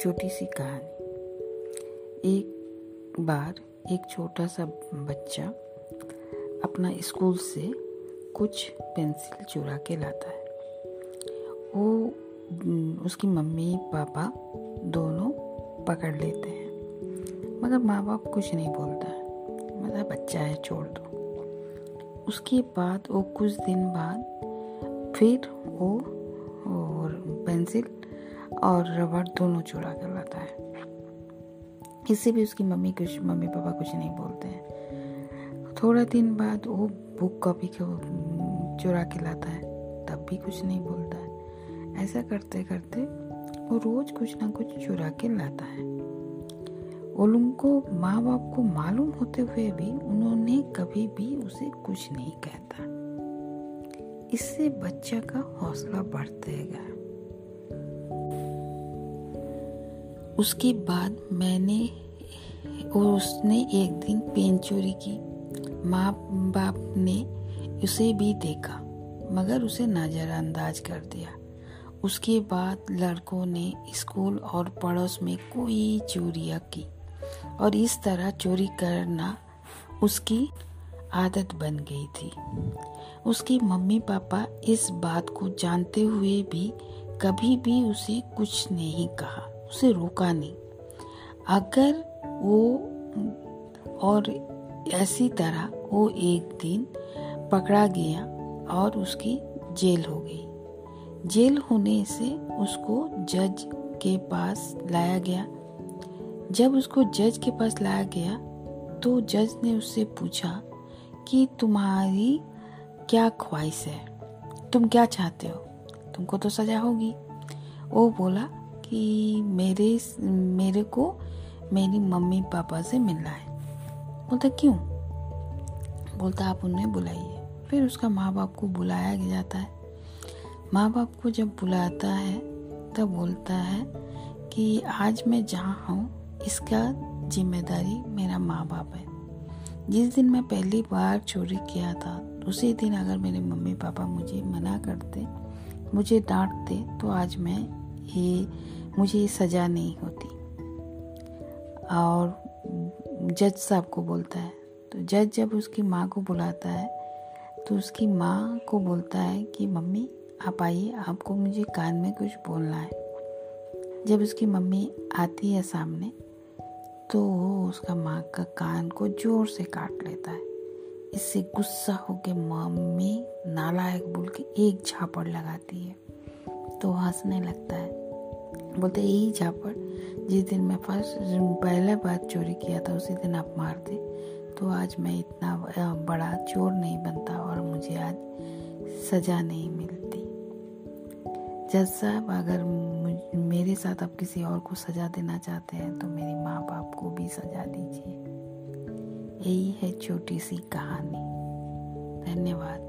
छोटी सी कहानी। एक बार एक छोटा सा बच्चा अपना स्कूल से कुछ पेंसिल चुरा के लाता है। वो उसकी मम्मी, पापा दोनों पकड़ लेते हैं। मगर माँ बाप कुछ नहीं बोलता है। मतलब बच्चा है, छोड़ दो। उसके बाद, वो कुछ दिन बाद फिर वो और पेंसिल और रबड़ दोनों चुरा कर लाता है। इससे भी उसकी मम्मी कुछ, मम्मी पापा कुछ नहीं बोलते हैं। थोड़ा दिन बाद वो बुक कॉपी को चुरा के लाता है, तब भी कुछ नहीं बोलता है। ऐसा करते करते वो रोज कुछ ना कुछ चुरा के लाता है। लोगों को माँ बाप को मालूम होते हुए भी उन्होंने कभी भी उसे कुछ नहीं कहता। इससे बच्चा का हौसला बढ़ते उसके बाद मैंने और उसने एक दिन पेन चोरी की। माँ बाप ने उसे भी देखा, मगर उसे नज़रअंदाज कर दिया। उसके बाद लड़कों ने स्कूल और पड़ोस में कोई चोरियाँ की, और इस तरह चोरी करना उसकी आदत बन गई थी। उसकी मम्मी पापा इस बात को जानते हुए भी कभी भी उसे कुछ नहीं कहा। उसे रोका नहीं। अगर वो और ऐसी तरह वो एक दिन पकड़ा गया और उसकी जेल हो गई। जेल होने से उसको जज के पास लाया गया। जब उसको जज के पास लाया गया तो जज ने उससे पूछा कि तुम्हारी क्या ख्वाहिश है? तुम क्या चाहते हो? तुमको तो सजा होगी। वो बोला कि मेरे मेरे को मेरी मम्मी पापा से मिलना है। बोलता, क्यों? बोलता, आप उन्हें बुलाइए। फिर उसका माँ बाप को बुलाया जाता है। माँ बाप को जब बुलाता है, तब बोलता है कि, आज मैं जहाँ हूँ, इसका ज़िम्मेदारी मेरा माँ बाप है। जिस दिन मैं पहली बार चोरी किया था, उसी दिन अगर मेरे मम्मी पापा मुझे मना करते, मुझे डांटते तो आज मैं ये मुझे सज़ा नहीं होती। और जज साहब को बोलता है तो जज जब उसकी माँ को बुलाता है तो उसकी माँ को बोलता है कि, मम्मी, आप आइए, आपको मुझे कान में कुछ बोलना है। जब उसकी मम्मी आती है सामने तो वो उसका माँ का कान को ज़ोर से काट लेता है। इससे गुस्सा होके मम्मी नालायक बोल के एक झापड़ लगाती है। तो हंसने लगता है। बोलते, यही झापड़ जिस दिन मैं फ़र्स्ट, पहले बार चोरी किया था, उसी दिन आप मार दे तो आज मैं इतना बड़ा चोर नहीं बनता और मुझे आज सज़ा नहीं मिलती। जज साहब, अगर मेरे साथ आप किसी और को सज़ा देना चाहते हैं तो मेरे माँ बाप को भी सज़ा दीजिए। यही है छोटी सी कहानी। धन्यवाद।